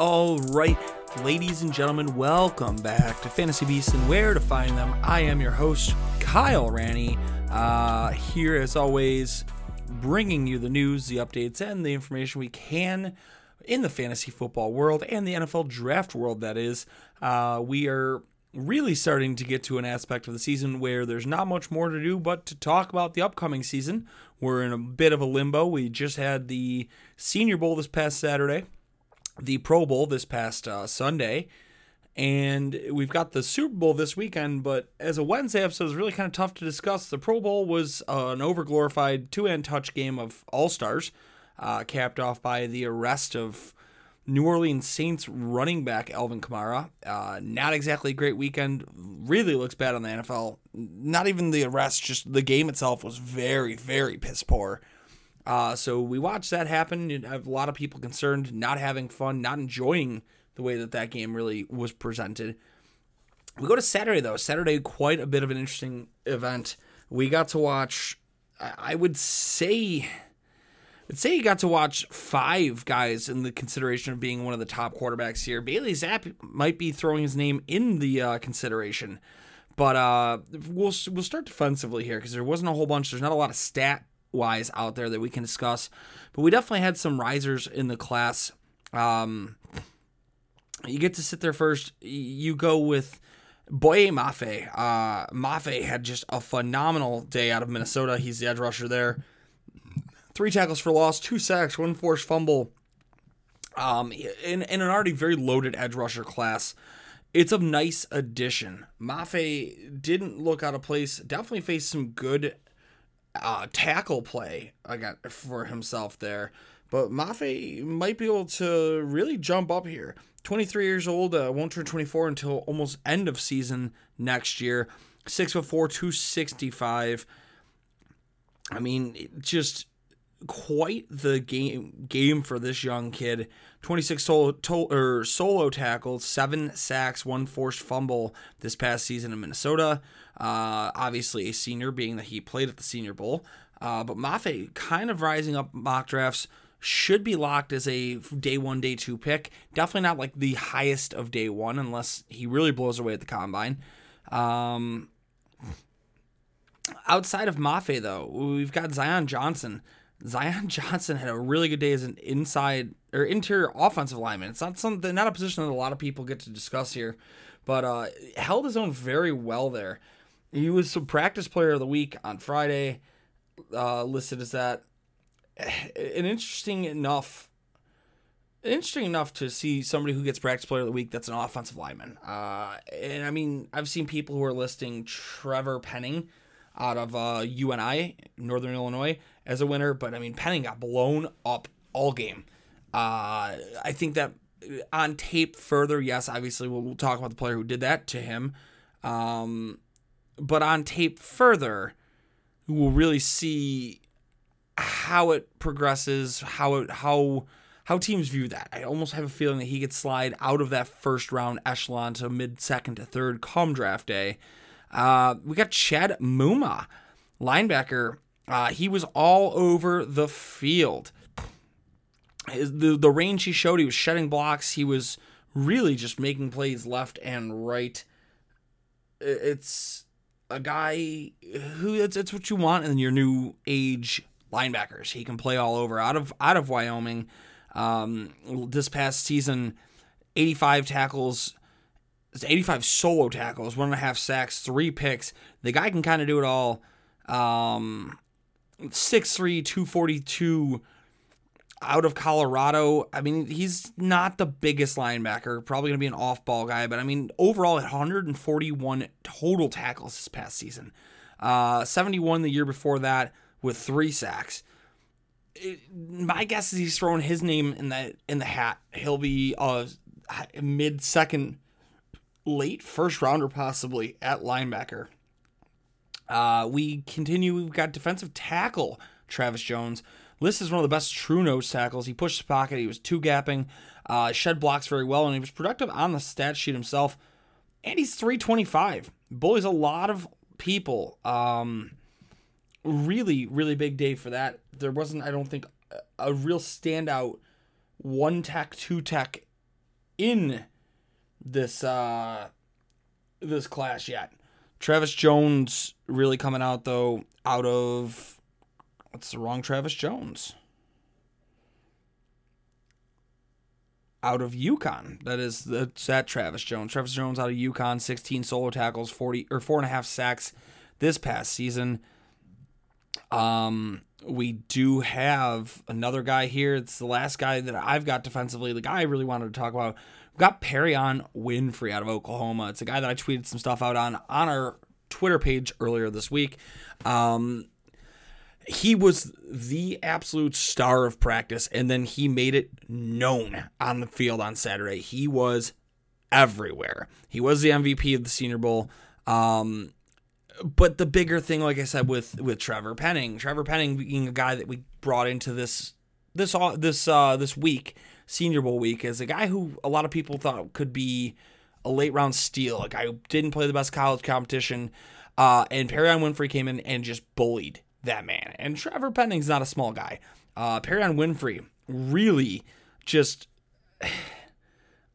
All right, ladies and gentlemen, welcome back to Fantasy Beasts and Where to Find Them. I am your host, Kyle Ranney, uh, here as always, bringing you the news, the updates, and the information we can in the fantasy football world and the NFL draft world, that is. Uh, we are really starting to get to an aspect of the season where there's not much more to do but to talk about the upcoming season. We're in a bit of a limbo. We just had the Senior Bowl this past Saturday the Pro Bowl this past uh, Sunday, and we've got the Super Bowl this weekend. But as a Wednesday episode, it's really kind of tough to discuss. The Pro Bowl was uh, an overglorified two-hand touch game of All Stars, uh, capped off by the arrest of New Orleans Saints running back Alvin Kamara. Uh, not exactly a great weekend. Really looks bad on the NFL. Not even the arrest, just the game itself was very, very piss poor. Uh, so we watched that happen. A lot of people concerned, not having fun, not enjoying the way that that game really was presented. We go to Saturday though. Saturday, quite a bit of an interesting event. We got to watch. I I would say, I'd say you got to watch five guys in the consideration of being one of the top quarterbacks here. Bailey Zappe might be throwing his name in the uh, consideration, but uh, we'll we'll start defensively here because there wasn't a whole bunch. There's not a lot of stat wise out there that we can discuss. But we definitely had some risers in the class. Um, you get to sit there first. You go with Boye Mafe. Uh, Mafe had just a phenomenal day out of Minnesota. He's the edge rusher there. Three tackles for loss, two sacks, one forced fumble. Um, in, in an already very loaded edge rusher class, it's a nice addition. Mafe didn't look out of place. Definitely faced some good uh, tackle play I got for himself there. But Mafe might be able to really jump up here. 23 years old, uh, won't turn 24 until almost end of season next year. Six foot four, 265. I mean, just quite the game game for this young kid. 26 solo to, or solo tackles, seven sacks, one forced fumble this past season in Minnesota. Uh, obviously, a senior, being that he played at the Senior Bowl. Uh, but Mafe kind of rising up mock drafts should be locked as a day one, day two pick. Definitely not like the highest of day one unless he really blows away at the combine. Um, outside of Mafe, though, we've got Zion Johnson. Zion Johnson had a really good day as an inside or interior offensive lineman. It's not something, not a position that a lot of people get to discuss here, but uh, held his own very well there. He was some practice player of the week on Friday, uh, listed as that. An interesting enough, interesting enough to see somebody who gets practice player of the week that's an offensive lineman. Uh, and I mean, I've seen people who are listing Trevor Penning out of uh, UNI, Northern Illinois, as a winner, but I mean, Penning got blown up all game. Uh, I think that on tape further, yes, obviously we'll, we'll talk about the player who did that to him. Um, but on tape further, we'll really see how it progresses, how it how how teams view that. I almost have a feeling that he could slide out of that first round echelon to mid second to third come draft day. Uh, we got Chad Muma, linebacker. Uh, he was all over the field. The the range he showed, he was shedding blocks. He was really just making plays left and right. It's a guy who it's, it's what you want in your new age linebackers. He can play all over. Out of out of Wyoming, um, this past season, 85 tackles, 85 solo tackles, one and a half sacks, three picks. The guy can kind of do it all. Um, 6'3", 242. out of Colorado. I mean, he's not the biggest linebacker, probably going to be an off ball guy, but I mean, overall, 141 total tackles this past season. Uh, 71 the year before that with three sacks. It, my guess is he's throwing his name in the in the hat. He'll be a mid second, late first rounder possibly at linebacker. Uh, we continue. We've got defensive tackle Travis Jones. List is one of the best true nose tackles. He pushed the pocket. He was two gapping, uh, shed blocks very well, and he was productive on the stat sheet himself. And he's 325. Bullies a lot of people. Um, really, really big day for that. There wasn't, I don't think, a real standout one tech, two tech in this uh, this class yet. Travis Jones really coming out though out of what's the wrong Travis Jones? Out of UConn. That is that's that Travis Jones. Travis Jones out of UConn, 16 solo tackles, 40 or four and a half sacks this past season. Um, we do have another guy here. It's the last guy that I've got defensively. The guy I really wanted to talk about got Perrion Winfrey out of Oklahoma. It's a guy that I tweeted some stuff out on on our Twitter page earlier this week. Um, he was the absolute star of practice, and then he made it known on the field on Saturday. He was everywhere. He was the MVP of the Senior Bowl. Um, but the bigger thing, like I said, with with Trevor Penning, Trevor Penning being a guy that we brought into this this all this uh, this week Senior Bowl week as a guy who a lot of people thought could be a late round steal, a guy who didn't play the best college competition. Uh, and Perrion Winfrey came in and just bullied that man. And Trevor Penning's not a small guy. Uh, Perrion Winfrey really just.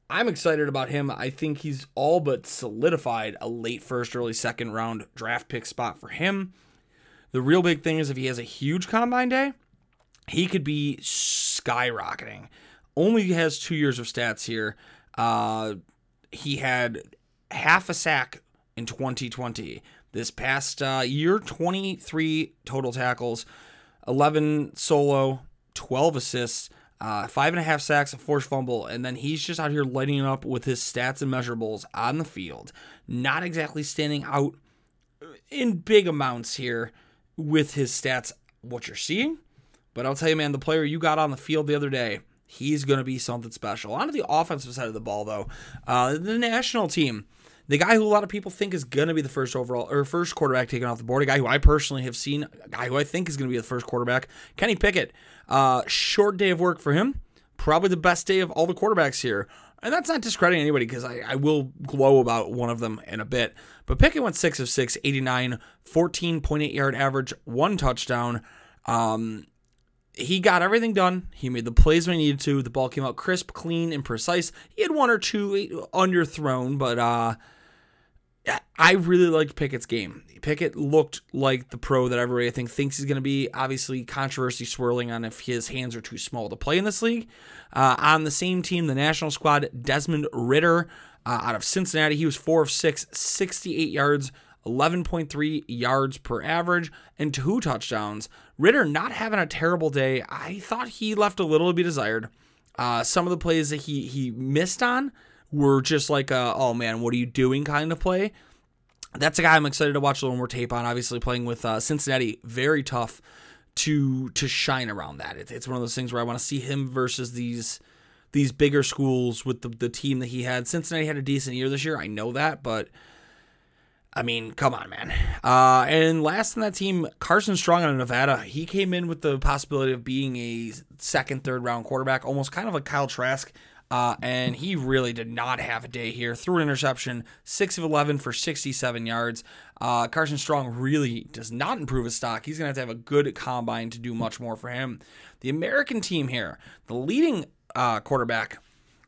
I'm excited about him. I think he's all but solidified a late first, early second round draft pick spot for him. The real big thing is if he has a huge combine day, he could be skyrocketing only has two years of stats here. Uh, he had half a sack in 2020. This past uh, year, 23 total tackles, 11 solo, 12 assists, uh, five and a half sacks, a forced fumble, and then he's just out here lighting up with his stats and measurables on the field. Not exactly standing out in big amounts here with his stats, what you're seeing. But I'll tell you, man, the player you got on the field the other day, He's going to be something special. On to the offensive side of the ball, though, uh, the national team. The guy who a lot of people think is going to be the first overall or first quarterback taken off the board, a guy who I personally have seen, a guy who I think is going to be the first quarterback, Kenny Pickett. Uh, short day of work for him. Probably the best day of all the quarterbacks here. And that's not discrediting anybody because I, I, will glow about one of them in a bit. But Pickett went 6 of 6, 89, 14.8 yard average, one touchdown. Um, he got everything done. He made the plays when he needed to. The ball came out crisp, clean, and precise. He had one or two underthrown, but uh, I really liked Pickett's game. Pickett looked like the pro that everybody I think thinks he's going to be. Obviously, controversy swirling on if his hands are too small to play in this league. Uh, on the same team, the national squad, Desmond Ridder uh, out of Cincinnati. He was four of six, 68 yards, 11.3 yards per average, and two touchdowns. Ridder not having a terrible day. I thought he left a little to be desired. Uh, some of the plays that he he missed on were just like a, oh man, what are you doing kind of play. That's a guy I'm excited to watch a little more tape on. Obviously, playing with uh, Cincinnati, very tough to to shine around that. It, it's one of those things where I want to see him versus these these bigger schools with the, the team that he had. Cincinnati had a decent year this year. I know that, but I mean, come on, man. Uh, and last in that team, Carson Strong out of Nevada. He came in with the possibility of being a second, third round quarterback, almost kind of like Kyle Trask. Uh, and he really did not have a day here. Threw an interception, 6 of 11 for 67 yards. Uh, Carson Strong really does not improve his stock. He's going to have to have a good combine to do much more for him. The American team here, the leading uh, quarterback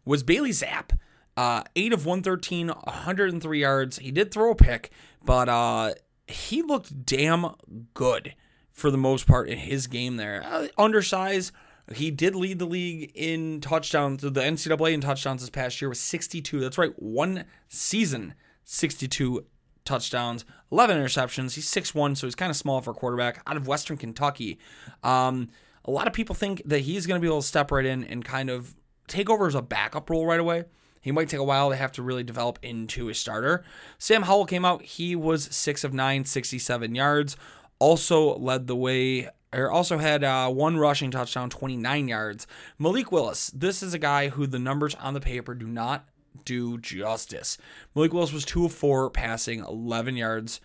was Bailey Zappe. Uh, 8 of 113, 103 yards. He did throw a pick, but uh, he looked damn good for the most part in his game there. Uh, undersized. He did lead the league in touchdowns, the NCAA in touchdowns this past year was 62. That's right, one season, 62 touchdowns, 11 interceptions. He's 6'1, so he's kind of small for a quarterback out of Western Kentucky. Um, a lot of people think that he's going to be able to step right in and kind of take over as a backup role right away. He might take a while to have to really develop into a starter. Sam Howell came out. He was 6 of 9, 67 yards. Also led the way, or also had uh, one rushing touchdown, 29 yards. Malik Willis, this is a guy who the numbers on the paper do not do justice. Malik Willis was 2 of 4 passing, 11 yards.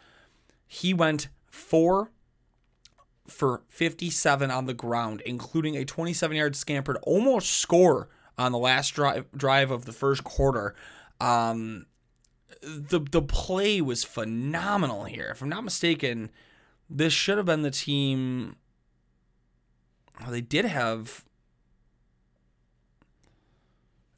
He went 4 for 57 on the ground, including a 27 yard scamper to almost score on the last drive drive of the first quarter. Um, the the play was phenomenal here. If I'm not mistaken, this should have been the team. Well, they did have.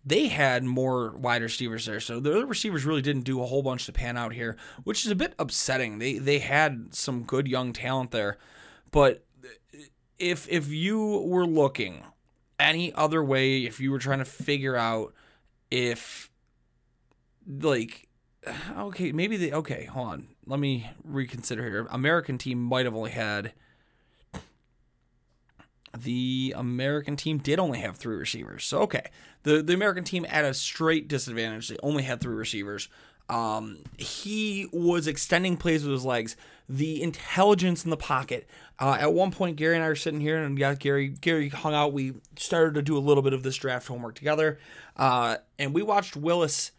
They had more wide receivers there, so the receivers really didn't do a whole bunch to pan out here, which is a bit upsetting. They they had some good young talent there, but if if you were looking any other way if you were trying to figure out if like okay maybe the okay hold on let me reconsider here american team might have only had the American team did only have three receivers. So okay, the the American team at a straight disadvantage. They only had three receivers. Um, he was extending plays with his legs. The intelligence in the pocket. Uh, at one point, Gary and I are sitting here, and yeah, Gary Gary hung out. We started to do a little bit of this draft homework together, uh, and we watched Willis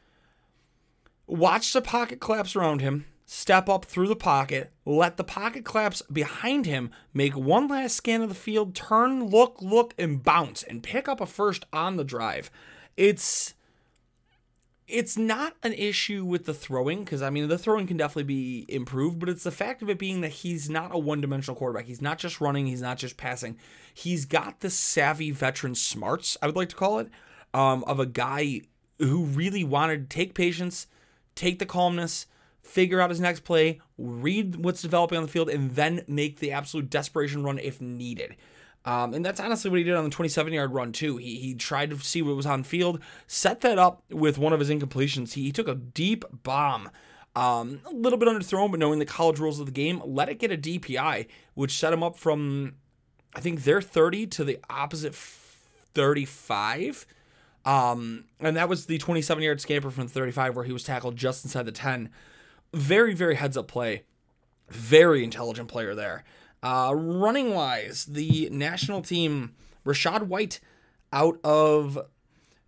watch the pocket collapse around him, step up through the pocket, let the pocket collapse behind him, make one last scan of the field, turn, look, look, and bounce, and pick up a first on the drive. It's it's not an issue with the throwing because I mean the throwing can definitely be improved, but it's the fact of it being that he's not a one-dimensional quarterback. He's not just running, he's not just passing. He's got the savvy veteran smarts, I would like to call it, um, of a guy who really wanted to take patience, take the calmness, figure out his next play, read what's developing on the field, and then make the absolute desperation run if needed. Um, and that's honestly what he did on the 27 yard run, too. He, he tried to see what was on field, set that up with one of his incompletions. He, he took a deep bomb, um, a little bit underthrown, but knowing the college rules of the game, let it get a DPI, which set him up from, I think, their 30 to the opposite 35. Um, and that was the 27 yard scamper from 35 where he was tackled just inside the 10. Very, very heads up play. Very intelligent player there. Uh, running wise, the national team, Rachaad White out of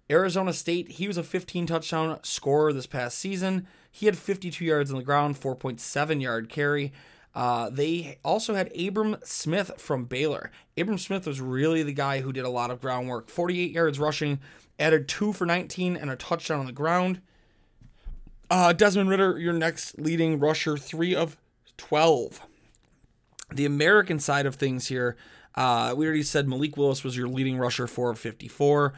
Arizona State, he was a 15 touchdown scorer this past season. He had 52 yards on the ground, 4.7 yard carry. Uh, they also had Abram Smith from Baylor. Abram Smith was really the guy who did a lot of groundwork. 48 yards rushing, added two for 19 and a touchdown on the ground. Uh, Desmond Ridder, your next leading rusher, three of 12. The American side of things here, uh, we already said Malik Willis was your leading rusher, for 54.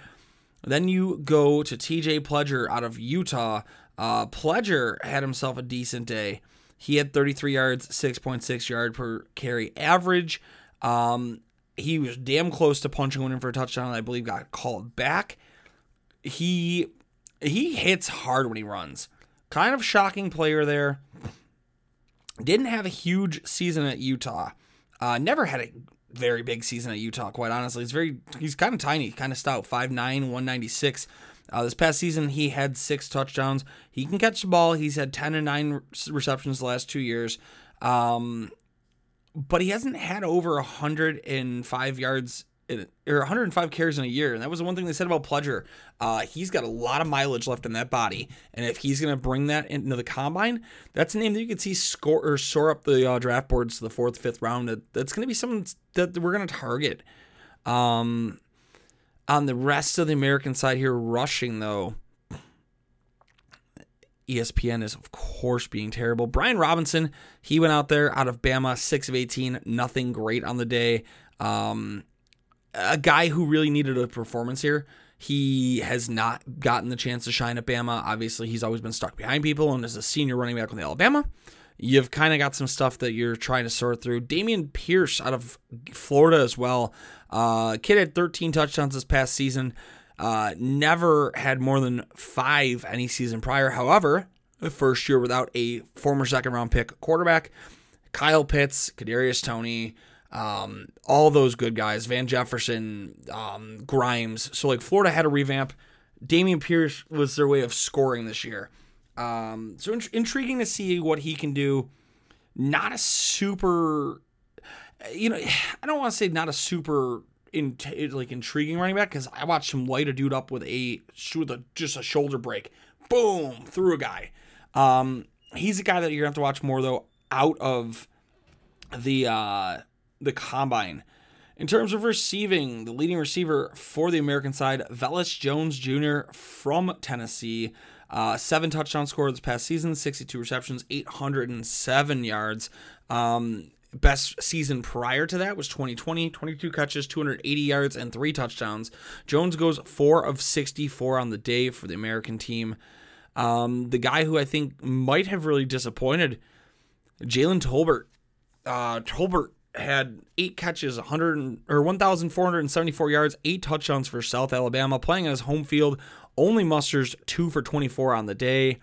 Then you go to TJ Pledger out of Utah. Uh, Pledger had himself a decent day. He had 33 yards, 6.6 yard per carry average. Um, he was damn close to punching one in for a touchdown. I believe got called back. He he hits hard when he runs. Kind of shocking player there. Didn't have a huge season at Utah. Uh, never had a very big season at Utah, quite honestly. He's very he's kind of tiny, kind of stout, 5'9, 196. Uh, this past season, he had six touchdowns. He can catch the ball. He's had 10 and 9 receptions the last two years. Um, but he hasn't had over 105 yards or 105 carries in a year. And that was the one thing they said about Pledger. Uh, he's got a lot of mileage left in that body. And if he's going to bring that into the combine, that's a name that you could see score or soar up the uh, draft boards to the fourth, fifth round. That's going to be something that we're going to target. Um, on the rest of the American side here, rushing though, ESPN is of course being terrible. Brian Robinson, he went out there out of Bama, six of 18, nothing great on the day. Um, a guy who really needed a performance here. He has not gotten the chance to shine at Bama. Obviously, he's always been stuck behind people, and as a senior running back with Alabama, you've kind of got some stuff that you're trying to sort through. Dameon Pierce out of Florida as well. Uh, kid had 13 touchdowns this past season. Uh, never had more than five any season prior. However, the first year without a former second round pick quarterback. Kyle Pitts, Kadarius Toney, um, all those good guys, Van Jefferson, um, Grimes. So like Florida had a revamp. Dameon Pierce was their way of scoring this year. Um, so int- intriguing to see what he can do. Not a super, you know, I don't want to say not a super in like intriguing running back because I watched him light a dude up with a with a just a shoulder break, boom through a guy. Um, he's a guy that you're gonna have to watch more though out of the uh, the combine. In terms of receiving, the leading receiver for the American side, Velus Jones Jr. from Tennessee. Uh, seven touchdown score this past season, 62 receptions, 807 yards. Um, best season prior to that was 2020 22 catches 280 yards and three touchdowns jones goes four of 64 on the day for the american team um, the guy who i think might have really disappointed jalen tolbert uh, tolbert had eight catches 100 or 1474 yards eight touchdowns for south alabama playing on his home field only musters two for 24 on the day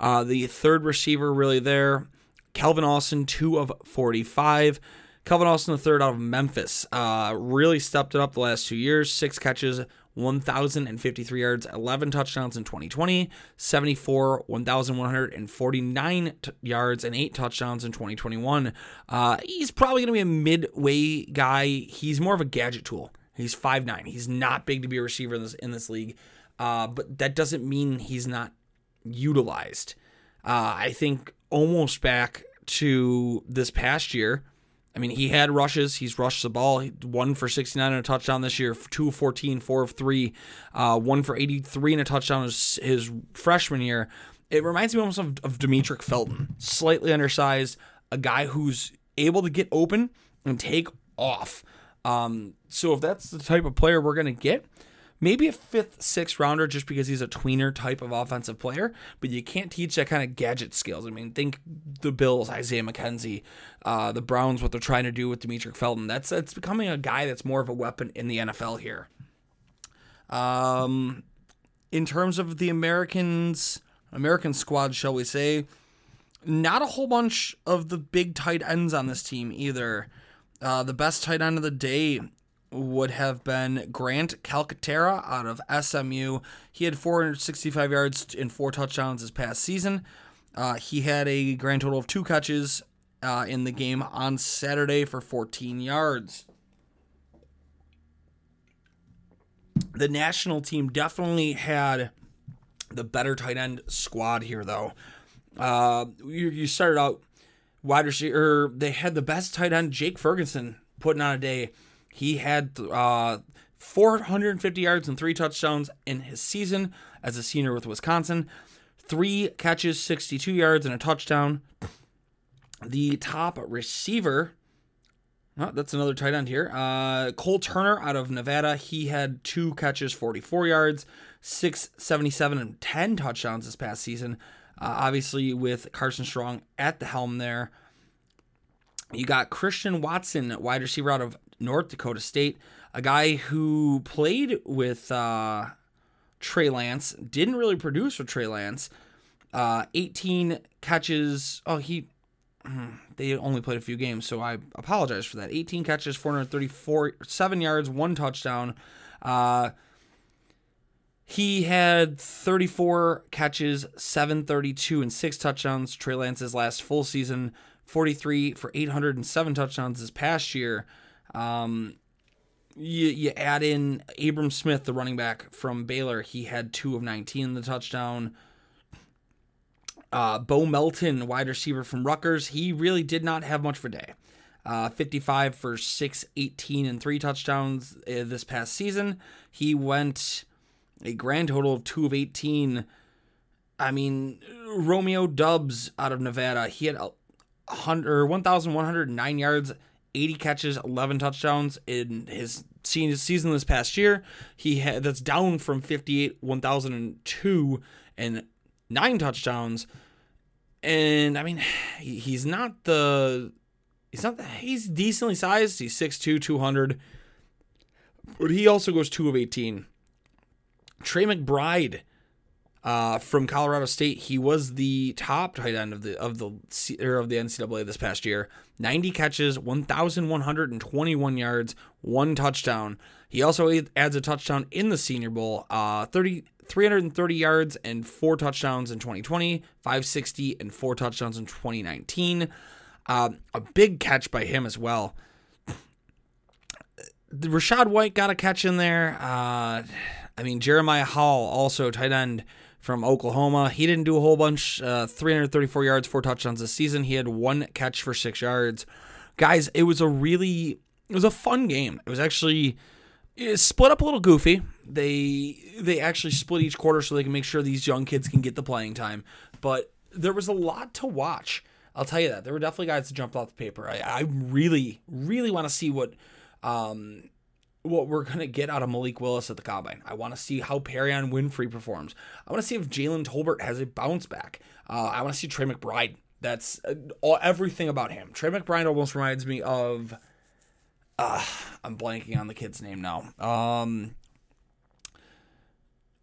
uh, the third receiver really there Calvin Austin, two of 45. Calvin Austin, the third out of Memphis, uh, really stepped it up the last two years. Six catches, 1,053 yards, 11 touchdowns in 2020, 74, 1,149 t- yards, and eight touchdowns in 2021. Uh, he's probably going to be a midway guy. He's more of a gadget tool. He's 5'9. He's not big to be a receiver in this, in this league, uh, but that doesn't mean he's not utilized. Uh, I think almost back to this past year. I mean, he had rushes. He's rushed the ball. One for 69 and a touchdown this year, two of 14, four of three, uh, one for 83 and a touchdown his, his freshman year. It reminds me almost of, of Demetric Felton, slightly undersized, a guy who's able to get open and take off. Um, so if that's the type of player we're going to get, maybe a fifth, sixth rounder just because he's a tweener type of offensive player, but you can't teach that kind of gadget skills. I mean, think the Bills, Isaiah McKenzie, uh, the Browns, what they're trying to do with Demetric Felton. That's that's becoming a guy that's more of a weapon in the NFL here. Um, in terms of the Americans, American squad, shall we say, not a whole bunch of the big tight ends on this team either. Uh, the best tight end of the day would have been Grant Calcaterra out of SMU. He had 465 yards and four touchdowns this past season. Uh, he had a grand total of two catches uh, in the game on Saturday for 14 yards. The national team definitely had the better tight end squad here, though. Uh, you, you started out wide receiver. They had the best tight end, Jake Ferguson, putting on a day. He had uh, 450 yards and three touchdowns in his season as a senior with Wisconsin. Three catches, 62 yards, and a touchdown. The top receiver, oh, that's another tight end here. Uh, Cole Turner out of Nevada. He had two catches, 44 yards, 677, and 10 touchdowns this past season. Uh, obviously, with Carson Strong at the helm there. You got Christian Watson, wide receiver out of North Dakota State, a guy who played with uh, Trey Lance, didn't really produce for Trey Lance. Uh, 18 catches. Oh, he. Hmm, they only played a few games, so I apologize for that. 18 catches, 434, seven yards, one touchdown. Uh, he had 34 catches, 732, and six touchdowns. Trey Lance's last full season, 43 for 807 touchdowns this past year. Um, you, you add in Abram Smith, the running back from Baylor. He had two of 19 in the touchdown. Uh, Bo Melton, wide receiver from Rutgers, he really did not have much of a day. Uh, 55 for 6, 18, and three touchdowns uh, this past season. He went a grand total of 2 of 18. I mean, Romeo Doubs out of Nevada, he had 100, 1,109 yards 80 catches, 11 touchdowns in his season this past year. He had that's down from 58, 1002 and nine touchdowns. And I mean, he's not the he's not the, he's decently sized. He's 6'2, 200. But he also goes 2 of 18. Trey McBride Uh, from Colorado State, he was the top tight end of the of the or of the NCAA this past year. 90 catches, 1,121 yards, one touchdown. He also adds a touchdown in the Senior Bowl. Uh, 30, 330 yards and four touchdowns in 2020, 560 and four touchdowns in 2019. Uh, a big catch by him as well. Rachaad White got a catch in there. Uh, I mean, Jeremiah Hall, also tight end from Oklahoma. He didn't do a whole bunch. Uh, 334 yards, four touchdowns this season. He had one catch for six yards. Guys, it was a really, it was a fun game. It was actually it split up a little goofy. They they actually split each quarter so they can make sure these young kids can get the playing time. But there was a lot to watch. I'll tell you that there were definitely guys that jumped off the paper. I, I really, really want to see what um, what we're gonna get out of Malik Willis at the combine. I want to see how Perrion Winfrey performs. I want to see if Jalen Tolbert has a bounce back. Uh, I want to see Trey McBride. That's uh, all, everything about him. Trey McBride almost reminds me of. Uh, I'm blanking on the kid's name now. Um,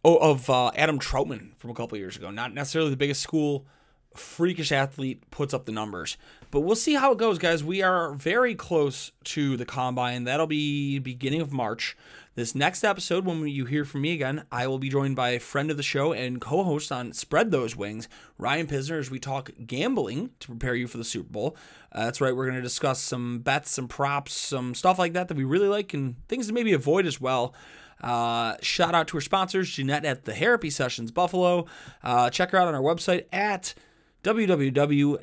oh, of uh, Adam Trautman from a couple years ago. Not necessarily the biggest school, freakish athlete, puts up the numbers. But we'll see how it goes, guys. We are very close to the combine. That'll be beginning of March. This next episode, when you hear from me again, I will be joined by a friend of the show and co-host on Spread Those Wings, Ryan Pisner, as we talk gambling to prepare you for the Super Bowl. Uh, that's right, we're going to discuss some bets, some props, some stuff like that that we really like, and things to maybe avoid as well. Uh, shout out to our sponsors, Jeanette at the Therapy Sessions Buffalo. Uh, check her out on our website at www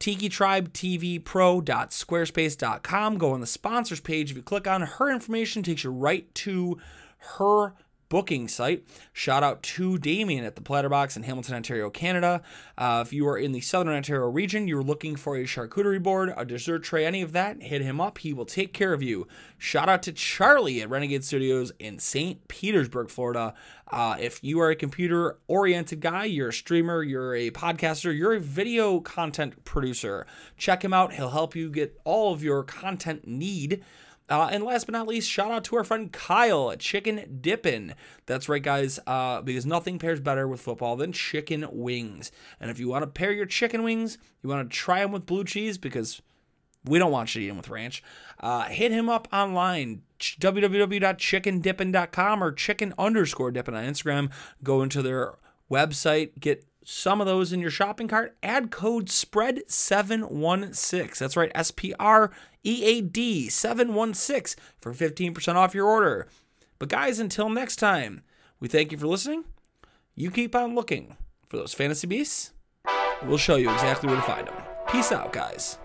tikitribetvpro.squarespace.com. Go on the sponsors page. If you click on her information, takes you right to her booking site. Shout out to Damien at the Platterbox in Hamilton, Ontario, Canada. Uh, if you are in the Southern Ontario region, you're looking for a charcuterie board, a dessert tray, any of that, hit him up. He will take care of you. Shout out to Charlie at Renegade Studios in St. Petersburg, Florida. Uh, if you are a computer oriented guy, you're a streamer, you're a podcaster, you're a video content producer, check him out. He'll help you get all of your content need. Uh, and last but not least, shout out to our friend Kyle at Chicken Dippin'. That's right, guys, uh, because nothing pairs better with football than chicken wings. And if you want to pair your chicken wings, you want to try them with blue cheese because we don't want you to eat them with ranch. Uh, hit him up online, www.chickendippin.com or chicken underscore dippin on Instagram. Go into their website, get some of those in your shopping cart, add code SPREAD716. That's right, S P R E A D 716 for 15% off your order. But guys, until next time, we thank you for listening. You keep on looking for those fantasy beasts. We'll show you exactly where to find them. Peace out, guys.